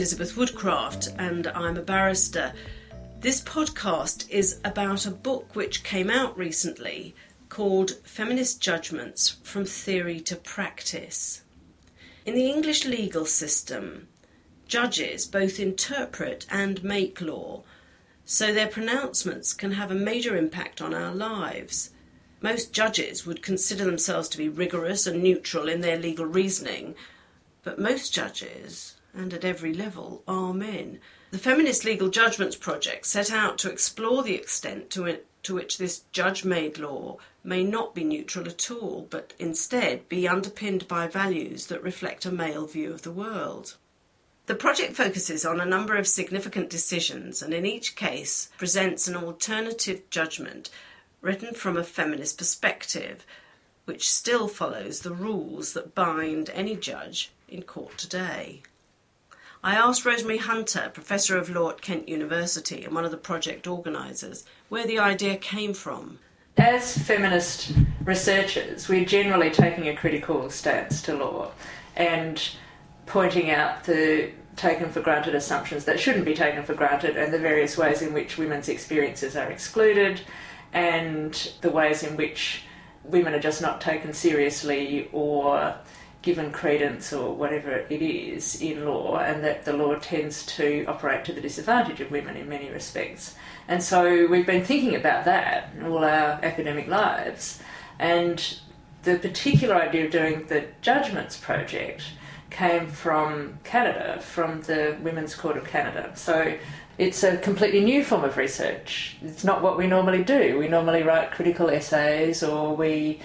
Elizabeth Woodcraft, and I'm a barrister. This podcast is about a book which came out recently called Feminist Judgments From Theory to Practice. In the English legal system, judges both interpret and make law, so their pronouncements can have a major impact on our lives. Most judges would consider themselves to be rigorous and neutral in their legal reasoning, but most judges, and at every level, are men. The Feminist Legal Judgments Project set out to explore the extent to, it, to which this judge made law may not be neutral at all, but instead be underpinned by values that reflect a male view of the world. The project focuses on a number of significant decisions and in each case presents an alternative judgment written from a feminist perspective, which still follows the rules that bind any judge in court today. I asked Rosemary Hunter, Professor of Law at Kent University and one of the project organisers, where the idea came from. As feminist researchers, we're generally taking a critical stance to law and pointing out the taken for granted assumptions that shouldn't be taken for granted and the various ways in which women's experiences are excluded and the ways in which women are just not taken seriously or given credence or whatever it is in law, and that the law tends to operate to the disadvantage of women in many respects. And so we've been thinking about that all our academic lives. And the particular idea of doing the Judgments Project came from Canada, from the Women's Court of Canada. So it's a completely new form of research. It's not what we normally do. We normally write critical essays or we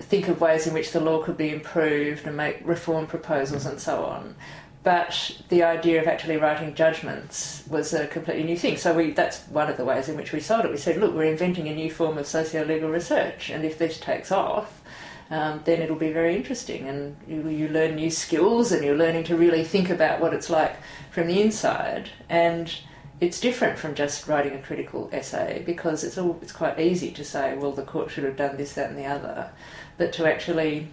think of ways in which the law could be improved and make reform proposals and so on. But the idea of actually writing judgments was a completely new thing. So we, that's one of the ways in which we sold it. We said, look, we're inventing a new form of socio-legal research, and if this takes off, um, then it'll be very interesting, and you, you learn new skills, and you're learning to really think about what it's like from the inside. And it's different from just writing a critical essay because it's all it's quite easy to say, well, the court should have done this, that, and the other, but to actually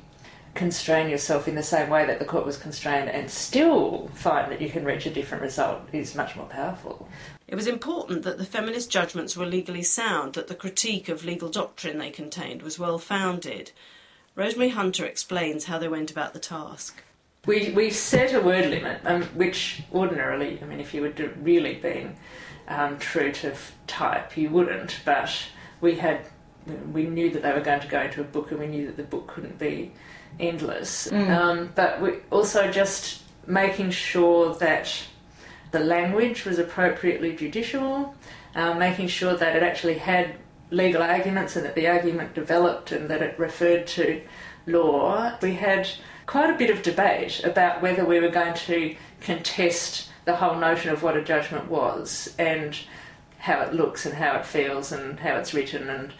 constrain yourself in the same way that the court was constrained and still find that you can reach a different result is much more powerful. It was important that the feminist judgments were legally sound, that the critique of legal doctrine they contained was well founded. Rosemary Hunter explains how they went about the task. We, we set a word limit, um, which ordinarily, I mean, if you were really being um, true to type, you wouldn't, but we had, we knew that they were going to go into a book and we knew that the book couldn't be endless. Mm. Um, but we also just making sure that the language was appropriately judicial, uh, making sure that it actually had legal arguments and that the argument developed and that it referred to law. We had quite a bit of debate about whether we were going to contest the whole notion of what a judgment was and how it looks and how it feels and how it's written and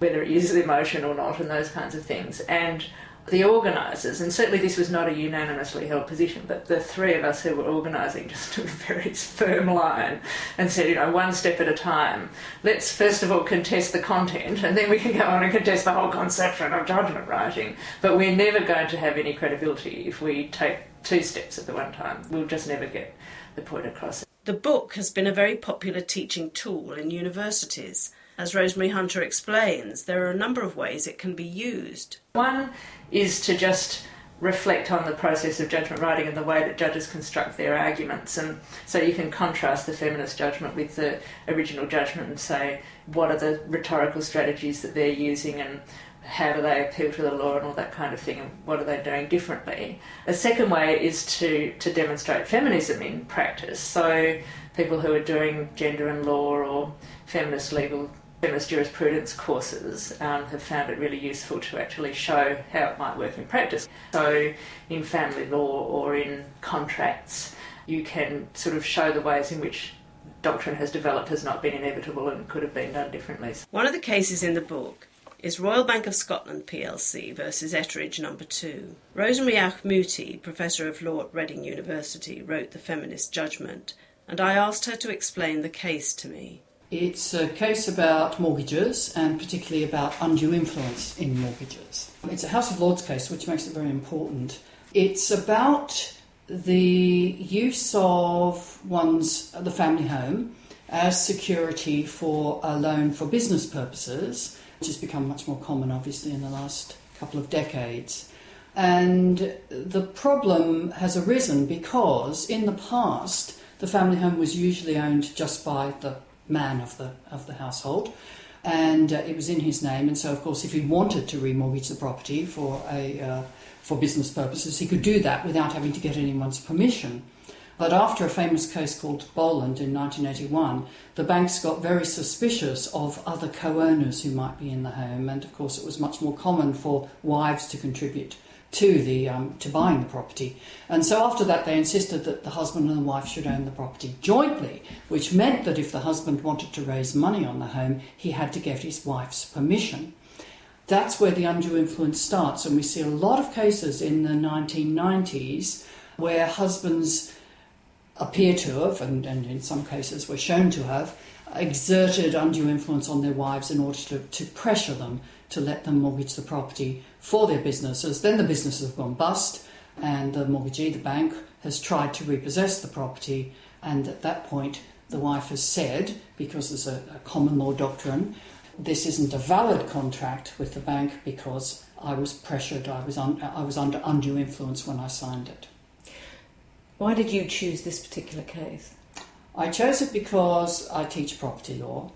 whether it uses emotion or not and those kinds of things. And the organisers, and certainly this was not a unanimously held position, but the three of us who were organising just took a very firm line and said, you know, one step at a time. Let's first of all contest the content, and then we can go on and contest the whole conception of judgment writing. But we're never going to have any credibility if we take two steps at the one time. We'll just never get the point across. The book has been a very popular teaching tool in universities. As Rosemary Hunter explains, there are a number of ways it can be used. One is to just reflect on the process of judgment writing and the way that judges construct their arguments. And so you can contrast the feminist judgment with the original judgment and say, what are the rhetorical strategies that they're using and how do they appeal to the law and all that kind of thing and what are they doing differently. A second way is to, to demonstrate feminism in practice. So people who are doing gender and law or feminist legal feminist jurisprudence courses um, have found it really useful to actually show how it might work in practice. So, in family law or in contracts, you can sort of show the ways in which doctrine has developed has not been inevitable and could have been done differently. One of the cases in the book is Royal Bank of Scotland plc versus Etridge Number 2. Rosemary Auchmuty, Professor of Law at Reading University, wrote the feminist judgment, and I asked her to explain the case to me. It's a case about mortgages and particularly about undue influence in mortgages. It's a House of Lords case, which makes it very important. It's about the use of one's the family home as security for a loan for business purposes, which has become much more common, obviously, in the last couple of decades. And the problem has arisen because in the past, the family home was usually owned just by the man of the, of the household and uh, it was in his name. And so, of course, if he wanted to remortgage the property for a uh, for business purposes, he could do that without having to get anyone's permission. But after a famous case called Boland in 1981, the banks got very suspicious of other co owners who might be in the home, and of course, it was much more common for wives to contribute to the um, to buying the property. And so after that, they insisted that the husband and the wife should own the property jointly, which meant that if the husband wanted to raise money on the home, he had to get his wife's permission. That's where the undue influence starts, and we see a lot of cases in the 1990s where husbands appear to have, and, and in some cases were shown to have, exerted undue influence on their wives in order to, to pressure them to let them mortgage the property for their businesses. Then the businesses have gone bust, and the mortgagee, the bank, has tried to repossess the property. And at that point, the wife has said, because there's a, a common law doctrine, this isn't a valid contract with the bank because I was pressured, I was, un- I was under undue influence when I signed it. Why did you choose this particular case? I chose it because I teach property law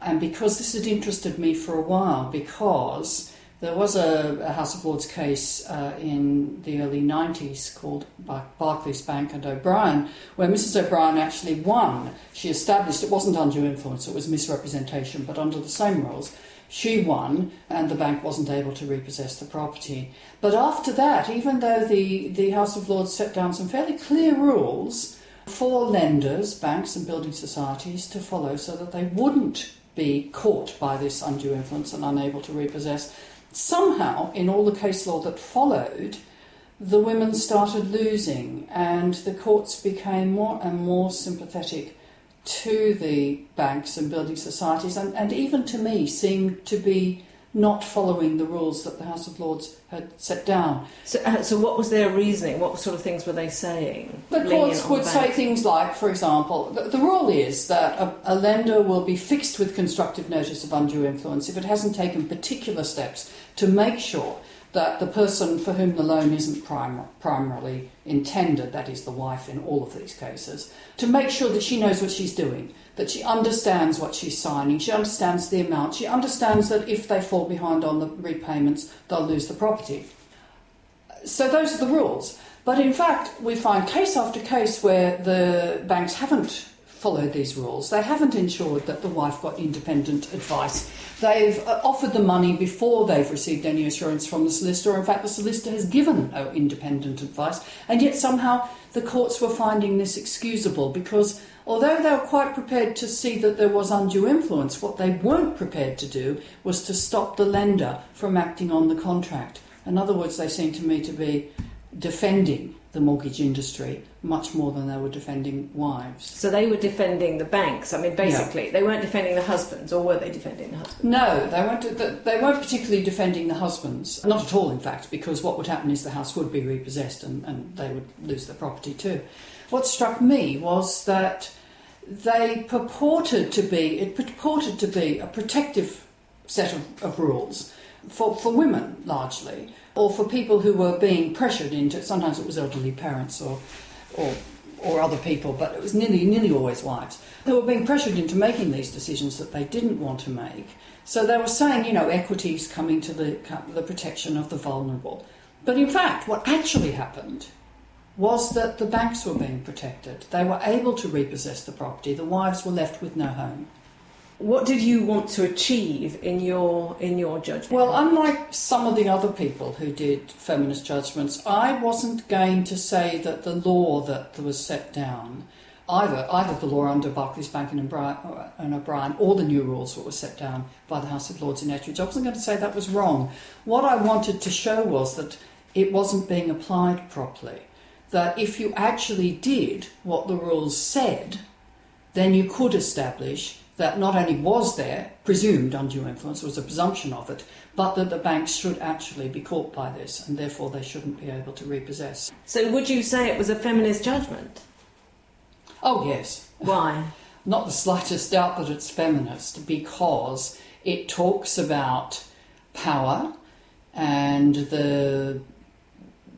and because this had interested me for a while, because there was a, a House of Lords case uh, in the early 90s called Bar- Barclays Bank and O'Brien, where Mrs. O'Brien actually won. She established it wasn't undue influence, it was misrepresentation, but under the same rules. She won, and the bank wasn't able to repossess the property. But after that, even though the, the House of Lords set down some fairly clear rules for lenders, banks, and building societies to follow so that they wouldn't be caught by this undue influence and unable to repossess. Somehow, in all the case law that followed, the women started losing, and the courts became more and more sympathetic to the banks and building societies, and, and even to me seemed to be not following the rules that the House of Lords had set down. So, uh, so what was their reasoning? What sort of things were they saying? The courts would the say things like, for example, the, the rule is that a, a, lender will be fixed with constructive notice of undue influence if it hasn't taken particular steps to make sure that the person for whom the loan isn't prim- primarily intended, that is the wife in all of these cases, to make sure that she knows what she's doing that she understands what she's signing, she understands the amount, she understands that if they fall behind on the repayments, they'll lose the property. So those are the rules. But in fact, we find case after case where the banks haven't followed these rules. They haven't ensured that the wife got independent advice. They've uh, offered the money before they've received any assurance from the solicitor. In fact, the solicitor has given no independent advice. And yet somehow the courts were finding this excusable because although they were quite prepared to see that there was undue influence, what they weren't prepared to do was to stop the lender from acting on the contract. In other words, they seem to me to be defending the mortgage industry much more than they were defending wives. So they were defending the banks. I mean, basically, yeah. they weren't defending the husbands, or were they defending the husbands? No, they weren't. They weren't particularly defending the husbands. Not at all, in fact, because what would happen is the house would be repossessed and, and they would lose their property too. What struck me was that they purported to be. It purported to be a protective set of, of rules for for women largely or for people who were being pressured into. Sometimes it was elderly parents or, or, or other people, but it was nearly, nearly always wives. They were being pressured into making these decisions that they didn't want to make. So they were saying, you know, equities coming to the, the protection of the vulnerable. But in fact, what actually happened was that the banks were being protected. They were able to repossess the property. The wives were left with no home. What did you want to achieve in your in your judgment? Well, unlike some of the other people who did feminist judgments, I wasn't going to say that the law that was set down, either either the law under Barclays Bank and O'Brien, or the new rules that were set down by the House of Lords in Etridge, I wasn't going to say that was wrong. What I wanted to show was that it wasn't being applied properly. That if you actually did what the rules said, then you could establish that not only was there presumed undue influence, there was a presumption of it, but that the banks should actually be caught by this and therefore they shouldn't be able to repossess. So, would you say it was a feminist judgment? Oh, yes. Why? Not the slightest doubt that it's feminist because it talks about power and the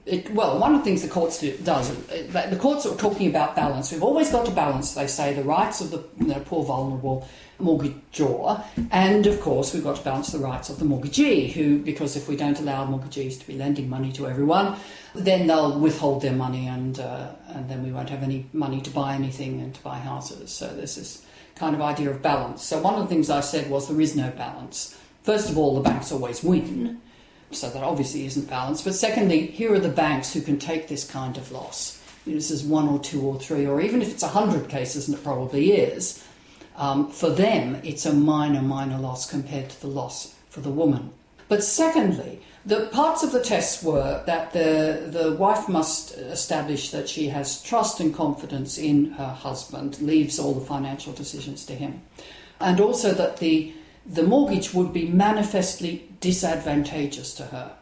it, well, one of the things the courts do, does, the courts are talking about balance. We've always got to balance, they say, the rights of the you know, poor, vulnerable mortgagor, and of course, we've got to balance the rights of the mortgagee, who, because if we don't allow mortgagees to be lending money to everyone, then they'll withhold their money, and uh, and then we won't have any money to buy anything and to buy houses. So there's this kind of idea of balance. So one of the things I said was there is no balance. First of all, the banks always win so that obviously isn't balanced. But secondly, here are the banks who can take this kind of loss. You know, this is one or two or three, or even if it's a hundred cases, and it probably is. Um, for them, it's a minor, minor loss compared to the loss for the woman. But secondly, the parts of the tests were that the, the wife must establish that she has trust and confidence in her husband, leaves all the financial decisions to him, and also that the the mortgage would be manifestly disadvantageous to her.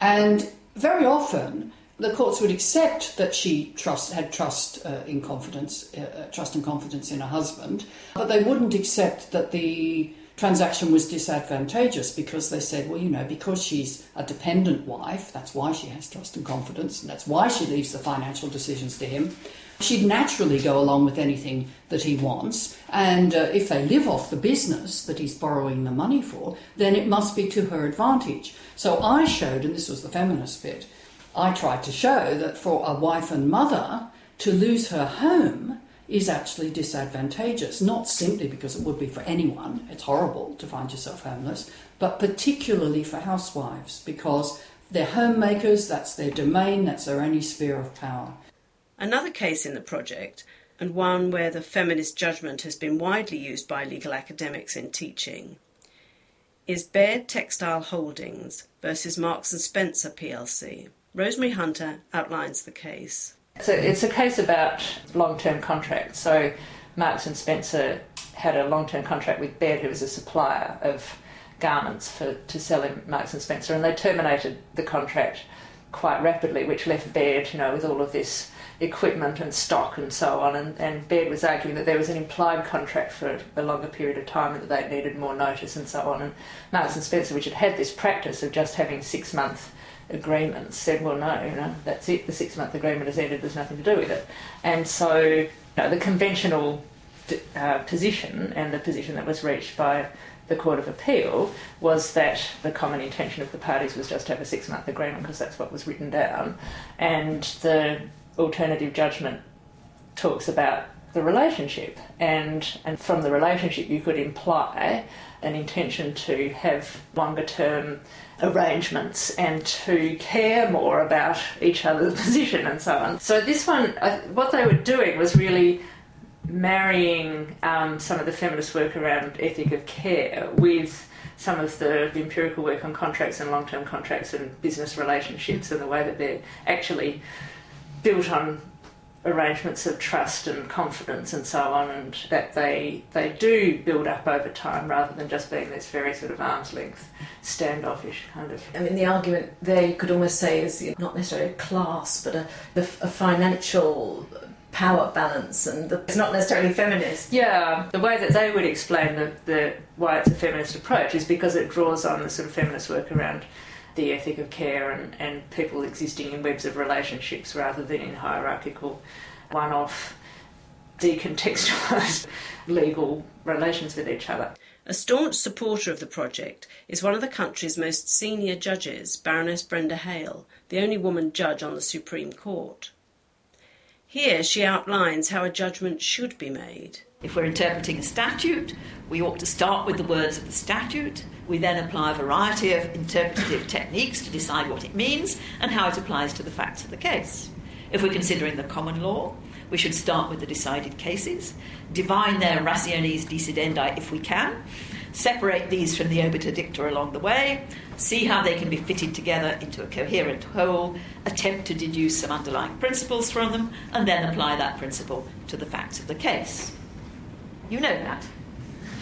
And very often, the courts would accept that she trust, had trust uh, in confidence, uh, uh, trust and confidence in her husband, but they wouldn't accept that the transaction was disadvantageous because they said, well, you know, because she's a dependent wife, that's why she has trust and confidence, and that's why she leaves the financial decisions to him she'd naturally go along with anything that he wants. And uh, if they live off the business that he's borrowing the money for, then it must be to her advantage. So I showed, and this was the feminist bit, I tried to show that for a wife and mother to lose her home is actually disadvantageous, not simply because it would be for anyone, it's horrible to find yourself homeless, but particularly for housewives because they're homemakers, that's their domain, that's their only sphere of power. Another case in the project, and one where the feminist judgment has been widely used by legal academics in teaching, is Baird Textile Holdings versus Marks and Spencer plc. Rosemary Hunter outlines the case. So it's a case about long-term contracts. So Marks and Spencer had a long-term contract with Baird, who was a supplier of garments for to sell in Marks and Spencer, and they terminated the contract quite rapidly, which left Baird, you know, with all of this equipment and stock and so on. And, and Baird was arguing that there was an implied contract for a longer period of time and that they needed more notice and so on. And Marks and Spencer, which had had this practice of just having six month agreements, said, well, no, you know, that's it, the six month agreement has ended, there's nothing to do with it. And so you know, the conventional uh, position and the position that was reached by the Court of Appeal was that the common intention of the parties was just to have a six month agreement because that's what was written down. And the alternative judgment talks about the relationship, and, and from the relationship, you could imply an intention to have longer term arrangements and to care more about each other's position and so on. So, this one, what they were doing was really marrying um, some of the feminist work around ethic of care with some of the empirical work on contracts and long term contracts and business relationships and the way that they're actually built on arrangements of trust and confidence and so on, and that they they do build up over time rather than just being this very sort of arm's length standoffish kind of. I mean, the argument there you could almost say is not necessarily a class, but a, a financial power balance, and the, it's not necessarily feminist. Yeah, the way that they would explain the, the why it's a feminist approach is because it draws on the sort of feminist work around the ethic of care and, and people existing in webs of relationships rather than in hierarchical, one off, decontextualised legal relations with each other. A staunch supporter of the project is one of the country's most senior judges, Baroness Brenda Hale, the only woman judge on the Supreme Court. Here she outlines how a judgment should be made. If we're interpreting a statute, we ought to start with the words of the statute. We then apply a variety of interpretative techniques to decide what it means and how it applies to the facts of the case. If we're considering the common law, we should start with the decided cases, divine their rationes decidendi if we can, separate these from the obiter dicta along the way, see how they can be fitted together into a coherent whole, attempt to deduce some underlying principles from them, and then apply that principle to the facts of the case. You know that.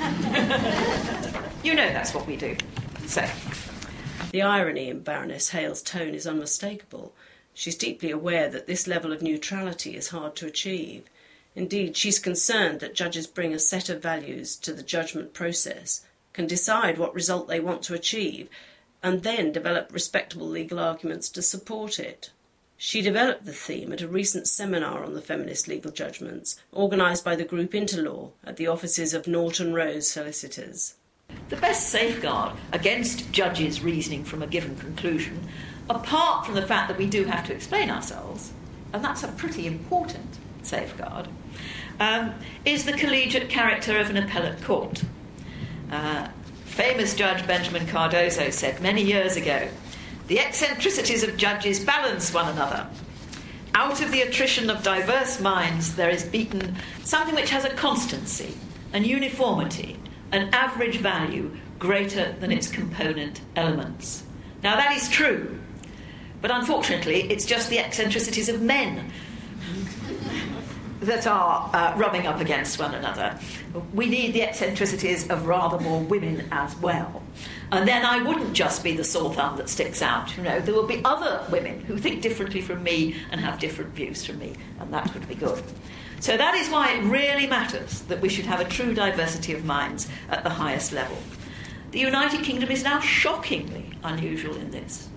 you know that's what we do. So. The irony in Baroness Hale's tone is unmistakable. She's deeply aware that this level of neutrality is hard to achieve. Indeed, she's concerned that judges bring a set of values to the judgment process, can decide what result they want to achieve, and then develop respectable legal arguments to support it. She developed the theme at a recent seminar on the feminist legal judgments, organised by the group Interlaw at the offices of Norton Rose Solicitors. The best safeguard against judges reasoning from a given conclusion, apart from the fact that we do have to explain ourselves, and that's a pretty important safeguard, um, is the collegiate character of an appellate court. Uh, famous Judge Benjamin Cardozo said many years ago the eccentricities of judges balance one another. Out of the attrition of diverse minds, there is beaten something which has a constancy, an uniformity, an average value greater than its component elements. Now, that is true, but unfortunately, it's just the eccentricities of men that are uh, rubbing up against one another. We need the eccentricities of rather more women as well. And then I wouldn't just be the sore thumb that sticks out. You know, there will be other women who think differently from me and have different views from me, and that would be good. So that is why it really matters that we should have a true diversity of minds at the highest level. The United Kingdom is now shockingly unusual in this.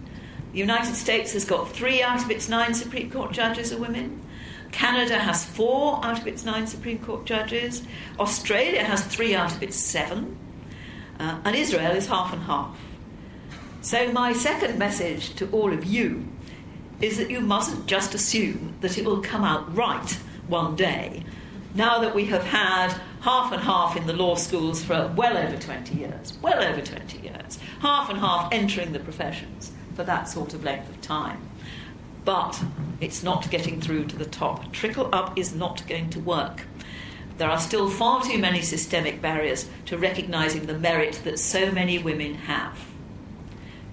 The United States has got three out of its nine Supreme Court judges are women. Canada has four out of its nine Supreme Court judges. Australia has three out of its seven. Uh, and Israel is half and half. So, my second message to all of you is that you mustn't just assume that it will come out right one day. Now that we have had half and half in the law schools for well over 20 years, well over 20 years, half and half entering the professions for that sort of length of time but it's not getting through to the top. Trickle up is not going to work. There are still far too many systemic barriers to recognizing the merit that so many women have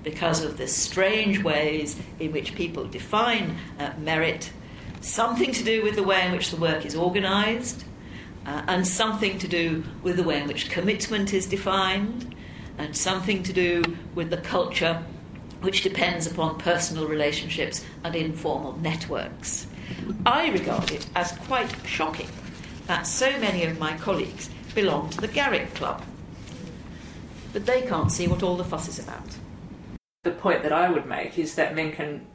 because of the strange ways in which people define uh, merit, something to do with the way in which the work is organized, uh, and something to do with the way in which commitment is defined, and something to do with the culture which depends upon personal relationships and informal networks. I regard it as quite shocking that so many of my colleagues belong to the Garrick Club, but they can't see what all the fuss is about. The point that I would make is that men can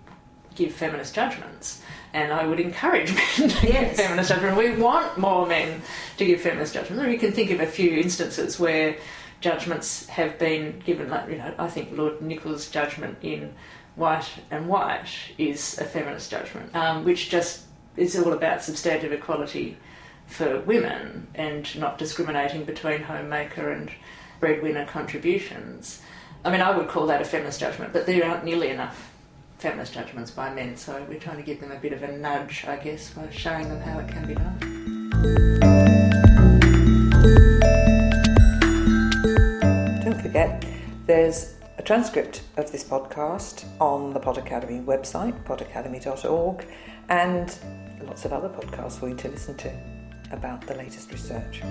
give feminist judgments, and I would encourage men to yes. give feminist judgments. We want more men to give feminist judgments. We can think of a few instances where judgments have been given. Like you know, I think Lord Nicholls' judgment in White and White is a feminist judgment, um, which just is all about substantive equality for women and not discriminating between homemaker and breadwinner contributions. I mean, I would call that a feminist judgment, but there aren't nearly enough feminist judgments by men, so we're trying to give them a bit of a nudge, I guess, by showing them how it can be done. There's a transcript of this podcast on the Pod Academy website, podacademy.org, and lots of other podcasts for you to listen to about the latest research.